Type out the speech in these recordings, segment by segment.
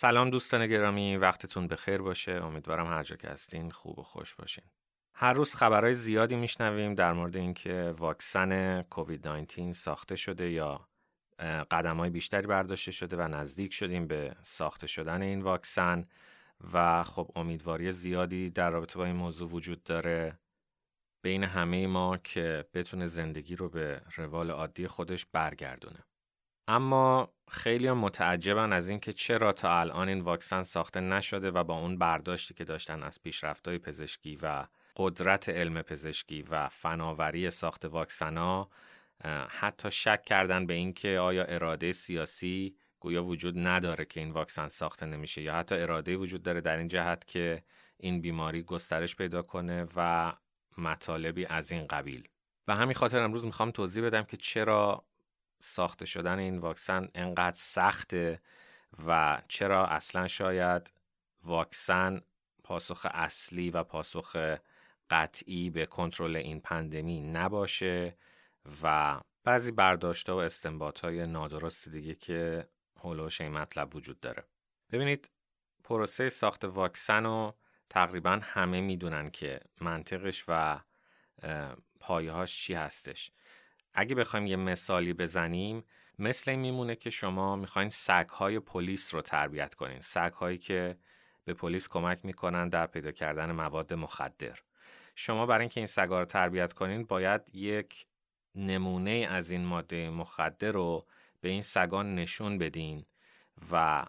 سلام دوستان گرامی وقتتون بخیر باشه. امیدوارم هر جا که هستین خوب و خوش باشین. هر روز خبرهای زیادی میشنویم در مورد اینکه واکسن کووید 19 ساخته شده یا قدم های بیشتری برداشته شده و نزدیک شدیم به ساخته شدن این واکسن و خب امیدواری زیادی در رابطه با این موضوع وجود داره. بین همه ما که بتونه زندگی رو به روال عادی خودش برگردونه. اما خیلی متعجبن از اینکه چرا تا الان این واکسن ساخته نشده و با اون برداشتی که داشتن از پیشرفت‌های پزشکی و قدرت علم پزشکی و فناوری ساخت واکسنا حتی شک کردن به اینکه آیا اراده سیاسی گویا وجود نداره که این واکسن ساخته نمیشه یا حتی اراده وجود داره در این جهت که این بیماری گسترش پیدا کنه و مطالبی از این قبیل. و همین خاطر امروز می‌خوام توضیح بدم که چرا ساخته شدن این واکسن انقدر سخته و چرا اصلا شاید واکسن پاسخ اصلی و پاسخ قطعی به کنترل این پندمی نباشه و بعضی برداشت و استنباط های نادرست دیگه که هولوش این مطلب وجود داره. ببینید پروسه ساخت واکسن رو تقریبا همه می‌دونن که منطقش و پایهاش چی هستش. اگه بخوایم یه مثالی بزنیم مثل این میمونه که شما می‌خواین سگهای پلیس رو تربیت کنین. سگهایی که به پلیس کمک می‌کنن در پیدا کردن مواد مخدر. شما برای اینکه این سگا رو تربیت کنین باید یک نمونه از این ماده مخدر رو به این سگان نشون بدین و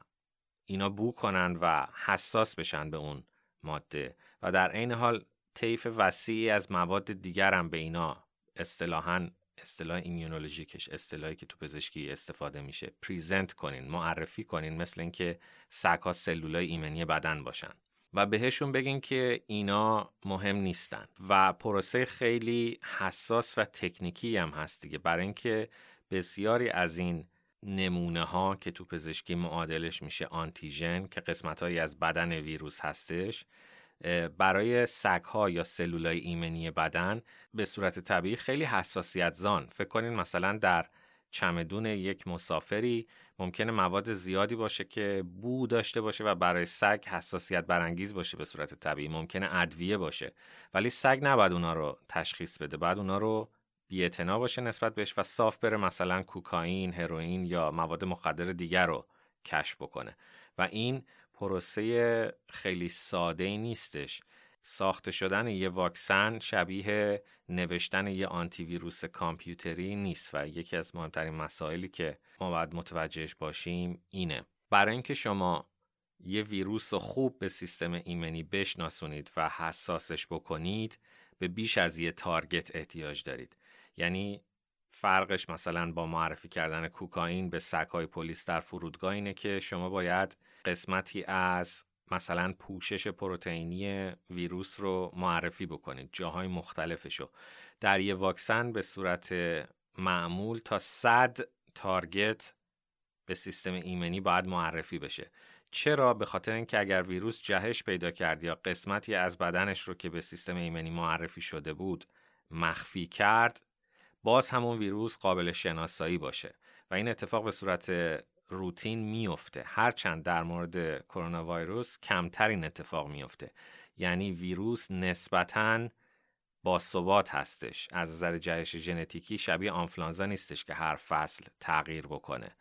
اینا بو کنن و حساس بشن به اون ماده. و در عین حال طیف وسیعی از مواد دیگر هم به اینا اصطلاحاً اصطلاح ایمیونولوژیکش اصطلاحی که تو پزشکی استفاده میشه. پریزنت کنین معرفی کنین مثل اینکه سگها سلولای ایمنی بدن باشن. و بهشون بگین که اینا مهم نیستن. و پروسه خیلی حساس و تکنیکی هم هست دیگه. برای اینکه بسیاری از این نمونه ها که تو پزشکی معادلش میشه آنتیژن که قسمت از بدن ویروس هستش برای سگ ها یا سلولای ایمنی بدن به صورت طبیعی خیلی حساسیت زان فکر کنین مثلا در چمدون یک مسافری ممکنه مواد زیادی باشه که بو داشته باشه و برای سگ حساسیت برانگیز باشه به صورت طبیعی. ممکنه ادویه باشه. ولی سگ نباید اونا رو تشخیص بده. بعد اونا رو بی‌اعتنا باشه نسبت بهش و صاف بره مثلا کوکائین، هروئین یا مواد مخدر دیگر رو کشف بکنه. و این پروسه خیلی ساده ای نیستش. ساخته شدن یه واکسن شبیه نوشتن یه آنتی ویروس کامپیوتری نیست و یکی از مهمترین مسائلی که ما باید متوجهش باشیم اینه. برای اینکه شما یه ویروس خوب به سیستم ایمنی بشناسونید و حساسش بکنید به بیش از یه تارگت احتیاج دارید. یعنی فرقش مثلا با معرفی کردن کوکائین به سگهای پلیس در فرودگاه اینه که شما باید قسمتی از مثلا پوشش پروتئینی ویروس رو معرفی بکنید جاهای مختلفشو. در یه واکسن به صورت معمول تا 100 تارگت به سیستم ایمنی باید معرفی بشه. چرا؟ به خاطر اینکه اگر ویروس جهش پیدا کرد یا قسمتی از بدنش رو که به سیستم ایمنی معرفی شده بود مخفی کرد باز همون ویروس قابل شناسایی باشه. و این اتفاق به صورت روتین میفته هرچند در مورد کرونا ویروس کمتر این اتفاق میفته یعنی ویروس نسبتاً با ثبات هستش. از نظر جهش ژنتیکی شبیه آنفلانزا نیستش که هر فصل تغییر بکنه.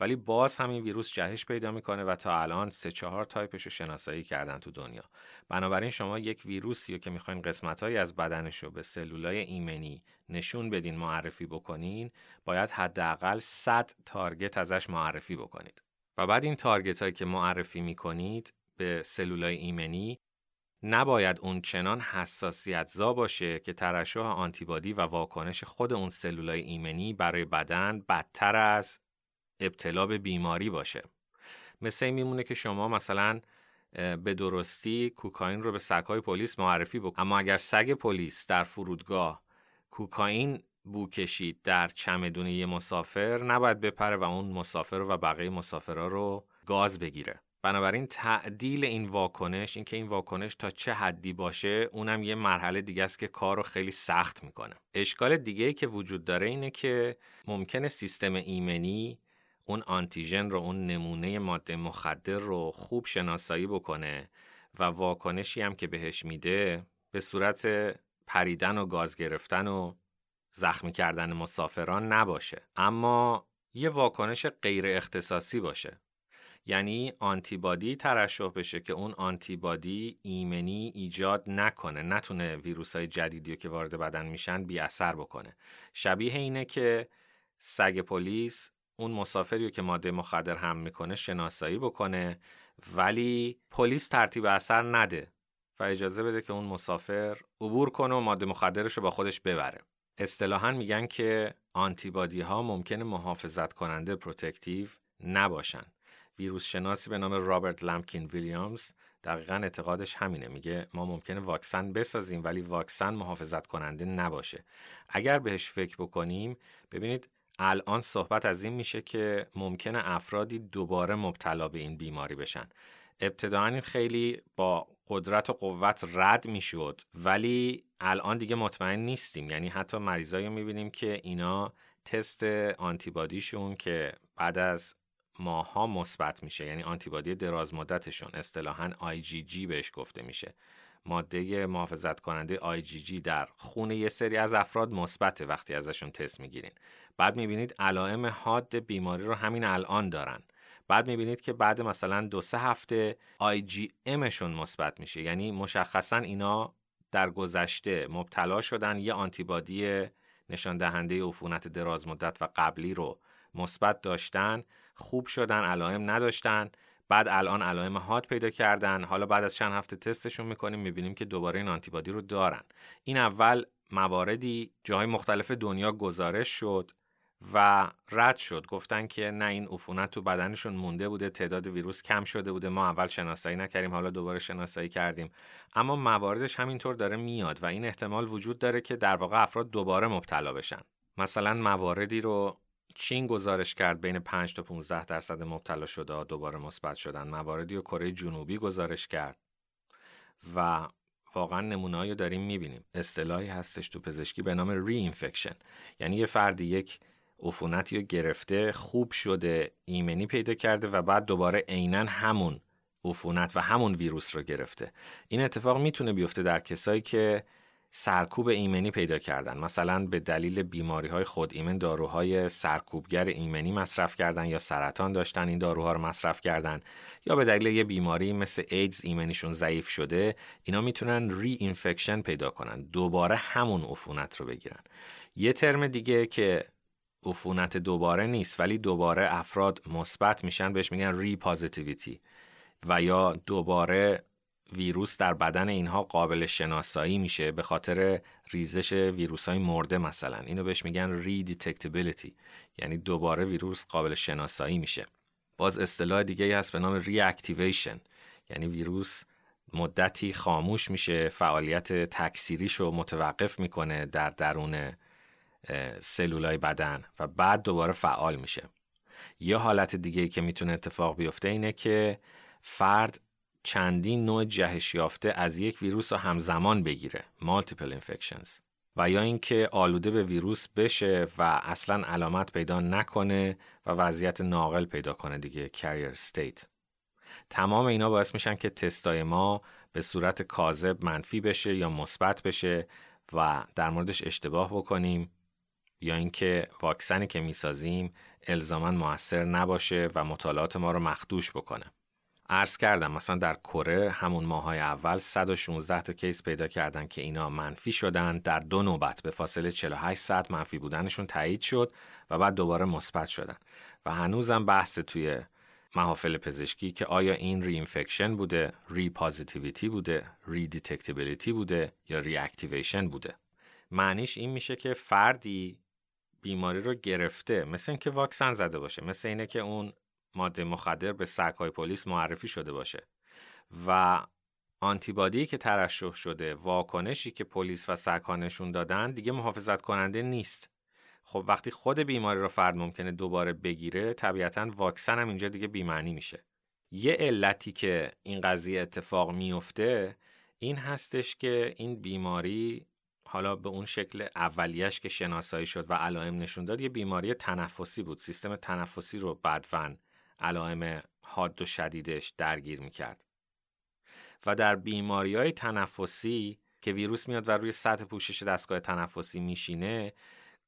ولی باز همین ویروس جهش پیدا می‌کنه و تا الان سه چهار تایپش رو شناسایی کردن تو دنیا. بنابراین شما یک ویروسی رو که می‌خواین قسمتهایی از بدنش رو به سلولای ایمنی نشون بدین معرفی بکنین باید حداقل 100 تارگت ازش معرفی بکنید. و بعد این تارگت هایی که معرفی می‌کنید به سلولای ایمنی نباید اون چنان حساسیت زا باشه که ترشح آنتیبادی و واکنش خود اون سلولای ایمنی برای بدن بدتر از ابتلا به بیماری باشه. مثل این میمونه که شما مثلا به درستی کوکائین رو به سگهای پلیس معرفی بکنید اما اگر سگ پلیس در فرودگاه کوکائین بو کشید در چمدون یه مسافر نباید بپره و اون مسافر و بقیه مسافرها رو گاز بگیره. بنابراین تعدیل این واکنش اینکه این واکنش تا چه حدی باشه اونم یه مرحله دیگه است که کار رو خیلی سخت می‌کنه. اشکال دیگه ای که وجود داره اینه که ممکنه سیستم ایمنی اون آنتیژن رو اون نمونه ماده مخدر رو خوب شناسایی بکنه و واکنشی هم که بهش میده به صورت پریدن و گاز گرفتن و زخمی کردن مسافران نباشه. اما یه واکنش غیر اختصاصی باشه. یعنی آنتیبادی ترشح بشه که اون آنتیبادی ایمنی ایجاد نکنه. نتونه ویروس های جدیدی که وارد بدن میشن بی اثر بکنه. شبیه اینه که سگ پلیس اون مسافری که ماده مخدر حمل می‌کنه شناسایی بکنه ولی پلیس ترتیب اثر نده و اجازه بده که اون مسافر عبور کنه و ماده مخدرش رو با خودش ببره. اصطلاحا میگن که آنتیبادی ها ممکنه محافظت کننده protective نباشن. ویروس شناسی به نام رابرت لمکین ویلیامز دقیقا اعتقادش همینه. میگه ما ممکنه واکسن بسازیم ولی واکسن محافظت کننده نباشه. اگر بهش فکر بکنیم ببینید الان صحبت از این میشه که ممکنه افرادی دوباره مبتلا به این بیماری بشن. ابتداعا این خیلی با قدرت و قوت رد می‌شد ولی الان دیگه مطمئن نیستیم. یعنی حتی مریضایی می‌بینیم که اینا تست آنتیبادیشون که بعد از ماها مثبت میشه. یعنی آنتیبادی دراز مدتشون اصطلاحا IgG بهش گفته میشه. ماده محافظت کننده IgG در خون یه سری از افراد مثبته وقتی ازشون تست می‌گیرین. بعد می‌بینید علائم حاد بیماری رو همین الان دارن. بعد می‌بینید که بعد مثلا دو سه هفته IgMشون مثبت میشه. یعنی مشخصا اینا در گذشته مبتلا شدن یه آنتیبادی نشان دهنده عفونت دراز مدت و قبلی رو مثبت داشتن خوب شدن علائم نداشتن. بعد الان علائم حاد پیدا کردن. حالا بعد از چند هفته تستشون می‌کنیم می‌بینیم که دوباره این آنتیبادی رو دارن. این اول مواردی جاهای مختلف دنیا گزارش شد. و رد شد. گفتن که نه این عفونت تو بدنشون مونده بوده تعداد ویروس کم شده بوده. ما اول شناسایی نکردیم حالا دوباره شناسایی کردیم. اما مواردش همینطور داره میاد و این احتمال وجود داره که در واقع افراد دوباره مبتلا بشن. مثلا مواردی رو چین گزارش کرد بین 5 تا 15 درصد مبتلا شده دوباره مثبت شدن. مواردی رو کره جنوبی گزارش کرد و واقعا نمونه‌ای داریم می‌بینیم. اصطلاحی هستش تو پزشکی به نام ری اینفکشن یعنی یه فردی یک عفونتی رو گرفته خوب شده ایمنی پیدا کرده و بعد دوباره عینا همون عفونت و همون ویروس رو گرفته. این اتفاق می‌تونه بیفته در کسایی که سرکوب ایمنی پیدا کردن. مثلا به دلیل بیماری های خود ایمن داروهای سرکوبگر ایمنی مصرف کردن یا سرطان داشتن این داروها رو مصرف کردن. یا به دلیل یه بیماری مثل ایدز ایمنیشون ضعیف شده اینا می‌تونن reinfection پیدا کنن. دوباره همون عفونت رو بگیرن. یه ترم دیگه که عفونت دوباره نیست ولی دوباره افراد مثبت میشن بهش میگن re-positivity و یا دوباره ویروس در بدن اینها قابل شناسایی میشه به خاطر ریزش ویروس های مرده مثلا. اینو بهش میگن re-detectability یعنی دوباره ویروس قابل شناسایی میشه. باز اصطلاح دیگه هست به نام ری اکتیویشن یعنی ویروس مدتی خاموش میشه فعالیت تکثیریش رو متوقف می‌کنه در درون سلولای بدن و بعد دوباره فعال میشه. یه حالت دیگه که می‌تونه اتفاق بیفته اینه که فرد چندین نوع جهش یافته از یک ویروس رو همزمان بگیره multiple infections. و یا اینکه آلوده به ویروس بشه و اصلا علامت پیدا نکنه و وضعیت ناقل پیدا کنه دیگه carrier state. تمام اینا باعث میشن که تستای ما به صورت کاذب منفی بشه یا مثبت بشه و در موردش اشتباه بکنیم. یا اینکه واکسنی که می‌سازیم الزاما موثر نباشه و مطالعات ما رو مخدوش بکنه. عرض کردم مثلا در کره همون ماهای اول 116 تا کیس پیدا کردن که اینا منفی شدن. در دو نوبت به فاصله 48 ساعت منفی بودنشون تایید شد و بعد دوباره مثبت شدن. و هنوزم بحث توی محافل پزشکی که آیا این reinfection بوده re-positivity بوده re-detectability بوده یا reactivation بوده. معنیش این میشه که فردی بیماری رو گرفته مثل اینکه واکسن زده باشه مثل اینه که اون ماده مخدر به سگهای پلیس معرفی شده باشه. و آنتیبادی که ترشح شده واکنشی که پلیس و سگها نشون دادن دیگه محافظت کننده نیست. خب وقتی خود بیماری رو فرد ممکنه دوباره بگیره طبیعتا واکسن هم اینجا دیگه بیمعنی میشه. یه علتی که این قضیه اتفاق میفته این هستش که این بیماری حالا به اون شکل اولیش که شناسایی شد و علائم نشون داد یه بیماری تنفسی بود. سیستم تنفسی رو بدون علائم حاد و شدیدش درگیر می‌کرد. و در بیماری های تنفسی که ویروس میاد و روی سطح پوشش دستگاه تنفسی میشینه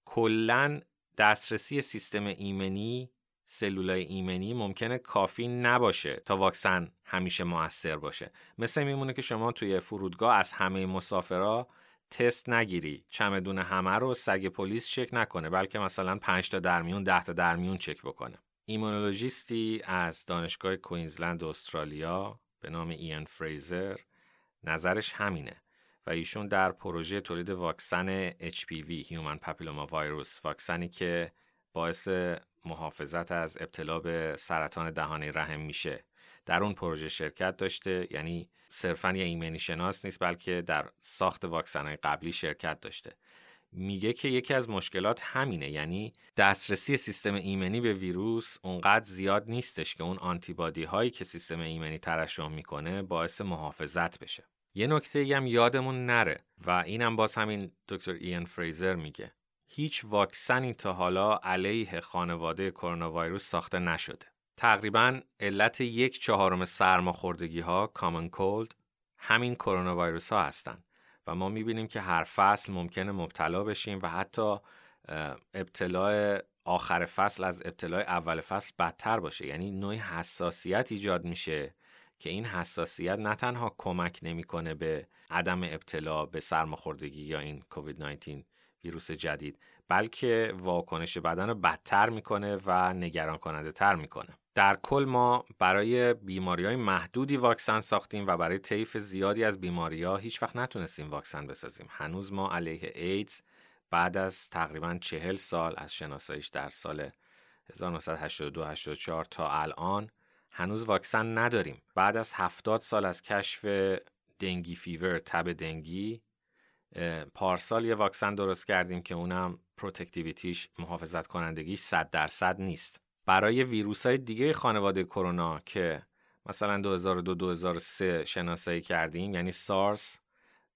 کلا دسترسی سیستم ایمنی سلولای ایمنی ممکنه کافی نباشه تا واکسن همیشه موثر باشه. مثل میمونه که شما توی فرودگاه از همه مسافرها تست نگیری. چمدون همه رو سگ پلیس چک نکنه بلکه مثلا 5 تا درمیون 10 تا درمیون چک بکنه. ایمونولوژیستی از دانشگاه کوینزلند استرالیا به نام ایان فریزر نظرش همینه و ایشون در پروژه تولید واکسن HPV Human Papilloma Virus واکسنی که باعث محافظت از ابتلا به سرطان دهانه رحم میشه. در اون پروژه شرکت داشته یعنی صرفا یه ایمنی شناس نیست بلکه در ساخت واکسن قبلی شرکت داشته. میگه که یکی از مشکلات همینه یعنی دسترسی سیستم ایمنی به ویروس اونقدر زیاد نیستش که اون آنتیبادی هایی که سیستم ایمنی ترشح می‌کنه باعث محافظت بشه. یه نکته هم یادمون نره و اینم باز همین دکتر ایان فریزر میگه. هیچ واکسنی تا حالا علیه خانواده کرونا ویروس ساخته نشده. تقریبا علت یک چهارم سرماخوردگی ها کامن کولد همین کرونا ویروس ها هستند و ما می‌بینیم که هر فصل ممکنه مبتلا بشیم و حتی ابتلاع آخر فصل از ابتلاع اول فصل بدتر باشه. یعنی نوعی حساسیت ایجاد میشه که این حساسیت نه تنها کمک نمی‌کنه به عدم ابتلا به سرماخوردگی یا این کووید 19 ویروس جدید بلکه واکنش بدن رو بدتر می‌کنه و نگران کننده تر می‌کنه. در کل ما برای بیماری های محدودی واکسن ساختیم و برای طیف زیادی از بیماری ها هیچ وقت نتونستیم واکسن بسازیم. هنوز ما علیه ایدز بعد از تقریبا چهل سال از شناساییش در سال 1982-84 تا الان هنوز واکسن نداریم. بعد از 70 سال از کشف dengue fever تب دنگی پارسال یه واکسن درست کردیم که اونم protectivity ش محافظت کنندگیش 100 درصد نیست. برای ویروس های دیگه خانواده کرونا که مثلا 2002-2003 شناسایی کردیم یعنی سارس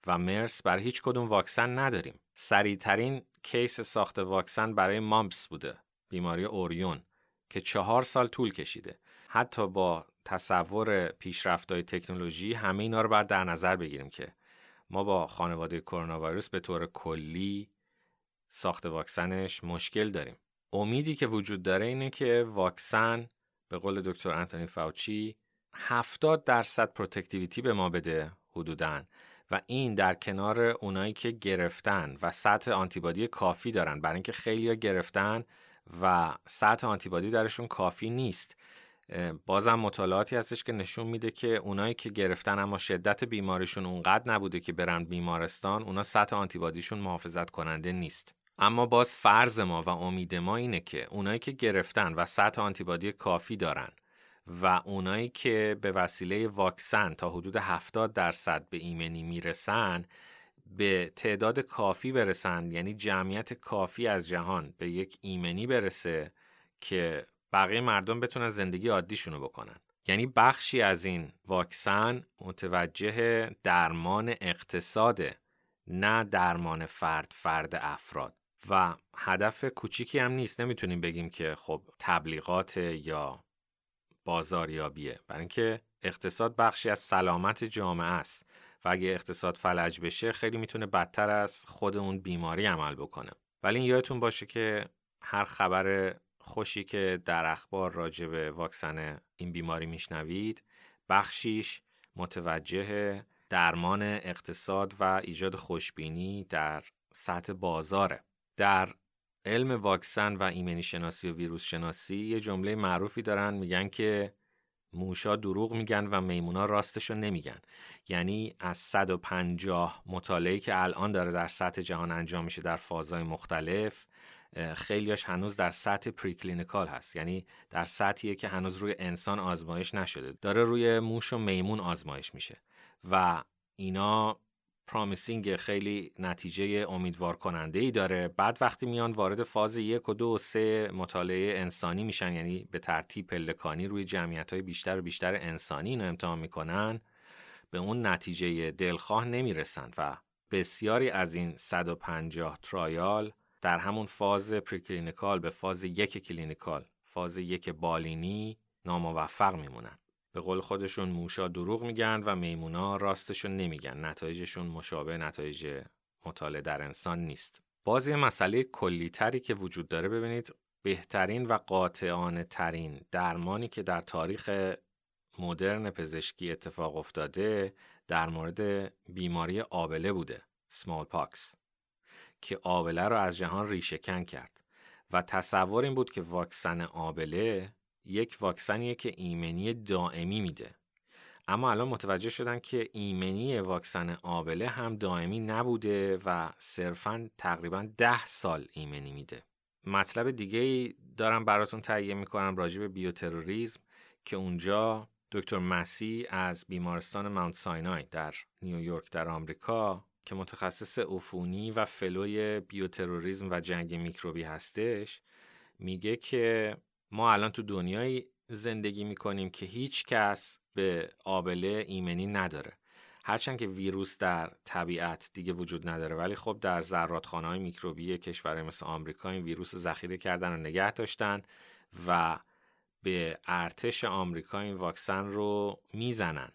و مرس برای هیچ کدوم واکسن نداریم. سریعترین case ساخت واکسن برای mumps بوده بیماری اوریون که چهار سال طول کشیده. حتی با تصور پیشرفت‌های تکنولوژی همه اینا رو باید در نظر بگیریم که ما با خانواده کرونا ویروس به طور کلی ساخت واکسنش مشکل داریم. امیدی که وجود داره اینه که واکسن به قول دکتر انتونی فاوچی 70 درصد protectivity به ما بده حدوداً و این در کنار اونایی که گرفتن و سطح آنتیبادی کافی دارن. برای اینکه خیلی گرفتن و سطح آنتیبادی درشون کافی نیست. بازم مطالعاتی هستش که نشون میده که اونایی که گرفتن اما شدت بیماریشون اونقدر نبوده که برن بیمارستان اونا سطح آنتیبادیشون محافظت کننده نیست. اما باز فرض ما و امید ما اینه که اونایی که گرفتن و سطح آنتیبادی کافی دارن و اونایی که به وسیله واکسن تا حدود 70 درصد به ایمنی می‌رسن به تعداد کافی برسن یعنی جمعیت کافی از جهان به یک ایمنی برسه که بقیه مردم بتونن زندگی عادیشونو بکنن. یعنی بخشی از این واکسن متوجه درمان اقتصاده نه درمان فرد فرد افراد. و هدف کوچیکی هم نیست. نمی‌تونیم بگیم که خب تبلیغات یا بازاریابیه. برای اینکه اقتصاد بخشی از سلامت جامعه است. و اگه اقتصاد فلج بشه خیلی می‌تونه بدتر از خود اون بیماری عمل بکنه. ولی این یادتون باشه که هر خبر خوشی که در اخبار راجع به واکسن این بیماری میشنوید بخشیش متوجه درمان اقتصاد و ایجاد خوشبینی در سطح بازاره. در علم واکسن و ایمنی شناسی و ویروس شناسی یه جمله معروفی دارن میگن که موشا دروغ میگن و میمونا راستشو نمیگن. یعنی از 150 مطالعه که الان داره در سطح جهان انجام میشه در فازهای مختلف خیلیاش هنوز در سطح preclinical هست. یعنی در سطحیه که هنوز روی انسان آزمایش نشده. داره روی موش و میمون آزمایش میشه. و اینا promising خیلی نتیجه امیدوار کننده ای داره. بعد وقتی میان وارد فاز یک و دو و سه مطالعه انسانی میشن یعنی به ترتیب پلکانی روی جمعیت های بیشتر و بیشتر انسانی اینو امتحان می‌کنن به اون نتیجه دلخواه نمی‌رسن. و بسیاری از این 150 trial در همون فاز preclinical به فاز یک clinical فاز یک بالینی ناموفق میمونن. به قول خودشون موشا دروغ میگن و میمونا راستشو نمیگن. نتایجشون مشابه نتایج مطالعه در انسان نیست. باز یه مسئله کلیتری که وجود داره ببینید بهترین و قاطعانه ترین درمانی که در تاریخ مدرن پزشکی اتفاق افتاده در مورد بیماری آبله بوده سمال پاکس که آبله رو از جهان ریشهکن کرد و تصور این بود که واکسن آبله یک واکسنیه که ایمنی دائمی میده. اما الان متوجه شدن که ایمنی واکسن آبله هم دائمی نبوده و صرفا تقریبا ده سال ایمنی میده. مطلب دیگه ای دارم براتون تهیه می‌کنم راجع به بیوتروریسم که اونجا دکتر مسی از بیمارستان ماونت ساینای در نیویورک در آمریکا که متخصص عفونی و فلوی بیوتروریسم و جنگ میکروبی هستش میگه که ما الان تو دنیای زندگی می‌کنیم که هیچ کس به آبله ایمنی نداره. هرچند که ویروس در طبیعت دیگه وجود نداره ولی خب در زراتخانه های میکروبی کشورهای مثل آمریکا این ویروس رو ذخیره کردن و نگه داشتن و به ارتش آمریکا این واکسن رو می‌زنن.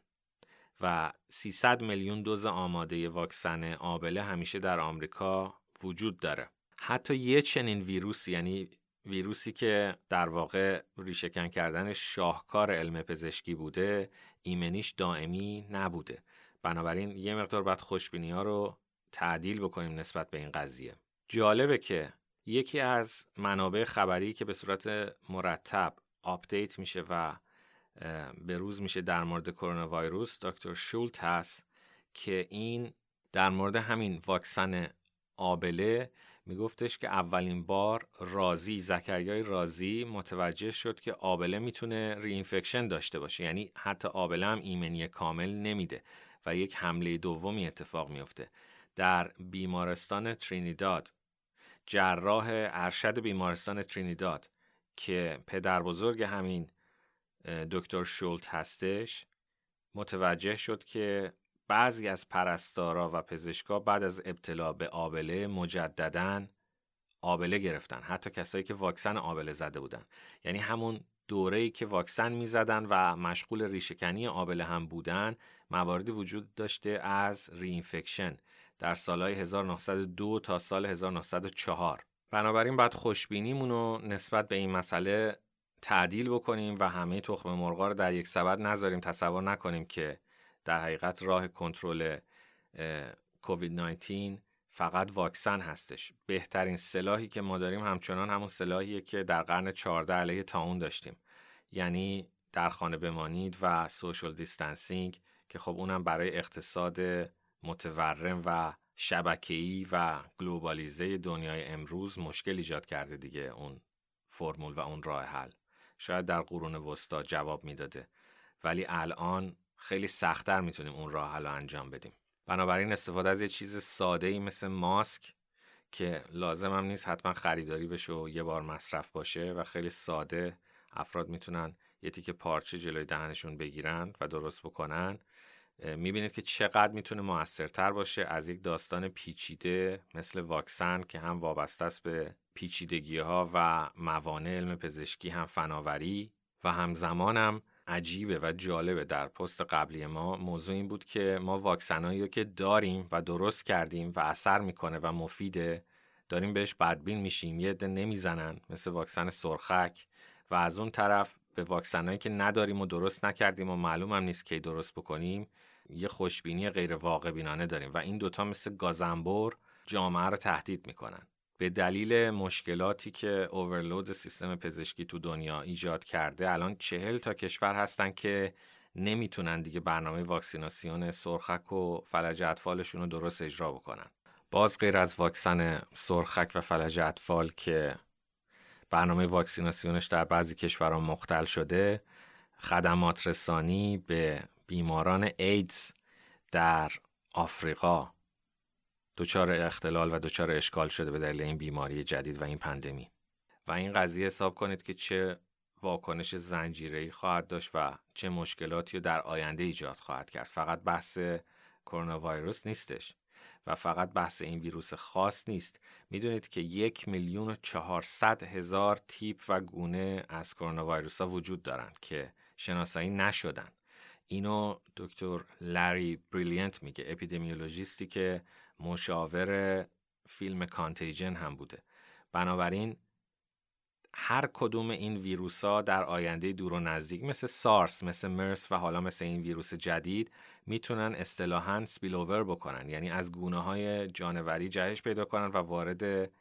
و 300 میلیون دوز آماده واکسن آبله همیشه در آمریکا وجود داره. حتی یه چنین ویروسی یعنی ویروسی که در واقع ریشهکن کردن شاهکار علم پزشکی بوده ایمنیش دائمی نبوده. بنابراین یه مقدار باید خوشبینی ها رو تعدیل بکنیم نسبت به این قضیه. جالبه که یکی از منابع خبری که به صورت مرتب آپدیت میشه و به روز میشه در مورد کرونا ویروس دکتر شولت هست که این در مورد همین واکسن آبله میگفتش که اولین بار رازی زکریای رازی متوجه شد که آبله می‌تونه reinfection داشته باشه. یعنی حتی آبله هم ایمنی کامل نمیده و یک حمله دومی اتفاق میفته. در بیمارستان ترینیداد جراح ارشد بیمارستان ترینیداد که پدر بزرگ همین دکتر شولت هستش. متوجه شد که بعضی از پرستارا و پزشکا بعد از ابتلا به آبله مجددا آبله گرفتن. حتی کسایی که واکسن آبله زده بودن. یعنی همون دوره‌ای که واکسن می‌زدن و مشغول ریشهکنی آبله هم بودن مواردی وجود داشته از رینفکشن در سالهای 1902 تا سال 1904 بنابراین باید خوشبینیمون رو نسبت به این مسئله تعدیل بکنیم و همه تخم مرغا رو در یک سبد نذاریم تصور نکنیم که در حقیقت راه کنترل کووید 19 فقط واکسن هستش. بهترین سلاحی که ما داریم همچنان همون سلاحیه که در قرن 14 علیه تاون داشتیم. یعنی در خانه بمانید و social distancing که خب اونم برای اقتصاد متورم و شبکه‌ای و گلوبالیزه دنیای امروز مشکل ایجاد کرده دیگه اون فرمول و اون راه حل. شاید در قرون وسطا جواب می‌داده. ولی الان خیلی سختتر می‌تونیم اون راه حل انجام بدیم. بنابراین استفاده از یه چیز ساده ای مثل ماسک که لازم هم نیست حتما خریداری بشه و یه بار مصرف باشه و خیلی ساده افراد می‌تونن یه تیکه پارچه جلوی دهنشون بگیرن و درست بکنن. می‌بینید که چقدر می‌تونه موثرتر باشه. از یک داستان پیچیده مثل واکسن که هم وابسته است به پیچیدگی ها و موانع علم پزشکی هم فناوری و همزمان هم عجیبه و جالبه. در پست قبلی ما موضوع این بود که ما واکسنایی که داریم و درست کردیم و اثر می‌کنه و مفیده داریم بهش بدبین میشیم یه عده نمی‌زنن مثل واکسن سرخک. و از اون طرف به واکسنایی که نداریم و درست نکردیم و معلوم نیست کی درست بکنیم یه خوشبینی غیر واقع بینانه داریم. و این دوتا مثل گازنبور جامعه رو تهدید می‌کنن. به دلیل مشکلاتی که اوورلود سیستم پزشکی تو دنیا ایجاد کرده الان چهل تا کشور هستن که نمی‌تونن دیگه برنامه واکسیناسیون سرخک و فلج اطفالشون رو درست اجرا بکنن. باز غیر از واکسن سرخک و فلج اطفال که برنامه واکسیناسیونش در بعضی کشورها مختل شده خدمات رسانی به بیماران ایدز در آفریقا دچار اختلال و دچار اشکال شده به دلیل این بیماری جدید و این پندمی. و این قضیه حساب کنید که چه واکنش زنجیره‌ای خواهد داشت و چه مشکلاتی رو در آینده ایجاد خواهد کرد. فقط بحث کرونا ویروس نیستش و فقط بحث این ویروس خاص نیست. می‌دونید که یک میلیون و چهارصد هزار تیپ و گونه از کرونا ویروس ها وجود دارند که شناسایی نشدن. اینو دکتر لری بریلینت میگه اپیدمیولوژیستی که مشاور فیلم Contagion هم بوده. بنابراین هر کدوم این ویروس ها در آینده دور و نزدیک مثل سارس مثل مرس و حالا مثل این ویروس جدید می‌تونن اصطلاحا سپیلوور بکنن. یعنی از گونه های جانوری جهش پیدا کنن و وارد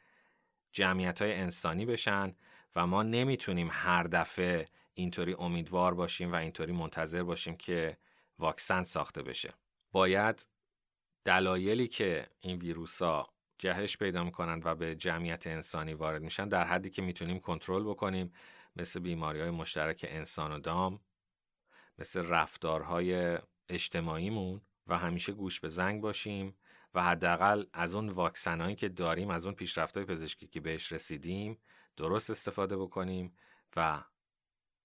جمعیت های انسانی بشن و ما نمی‌تونیم هر دفعه اینطوری امیدوار باشیم و اینطوری منتظر باشیم که واکسن ساخته بشه. باید دلایلی که این ویروس ها جهش پیدا می‌کنن و به جمعیت انسانی وارد میشن در حدی که می‌تونیم کنترل بکنیم مثل بیماری های مشترک انسان و دام مثل رفتارهای اجتماعیمون و همیشه گوش به زنگ باشیم و حداقل از اون واکسنایی که داریم از اون پیشرفت‌های پزشکی که بهش رسیدیم درست استفاده بکنیم و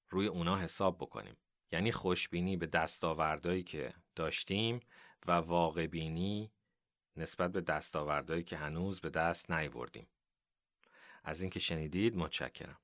روی اونا حساب بکنیم. یعنی خوشبینی به دستاوردهایی که داشتیم و واقع بینی نسبت به دستاوردهایی که هنوز به دست نیاوردیم از اینکه شنیدید متشکرم.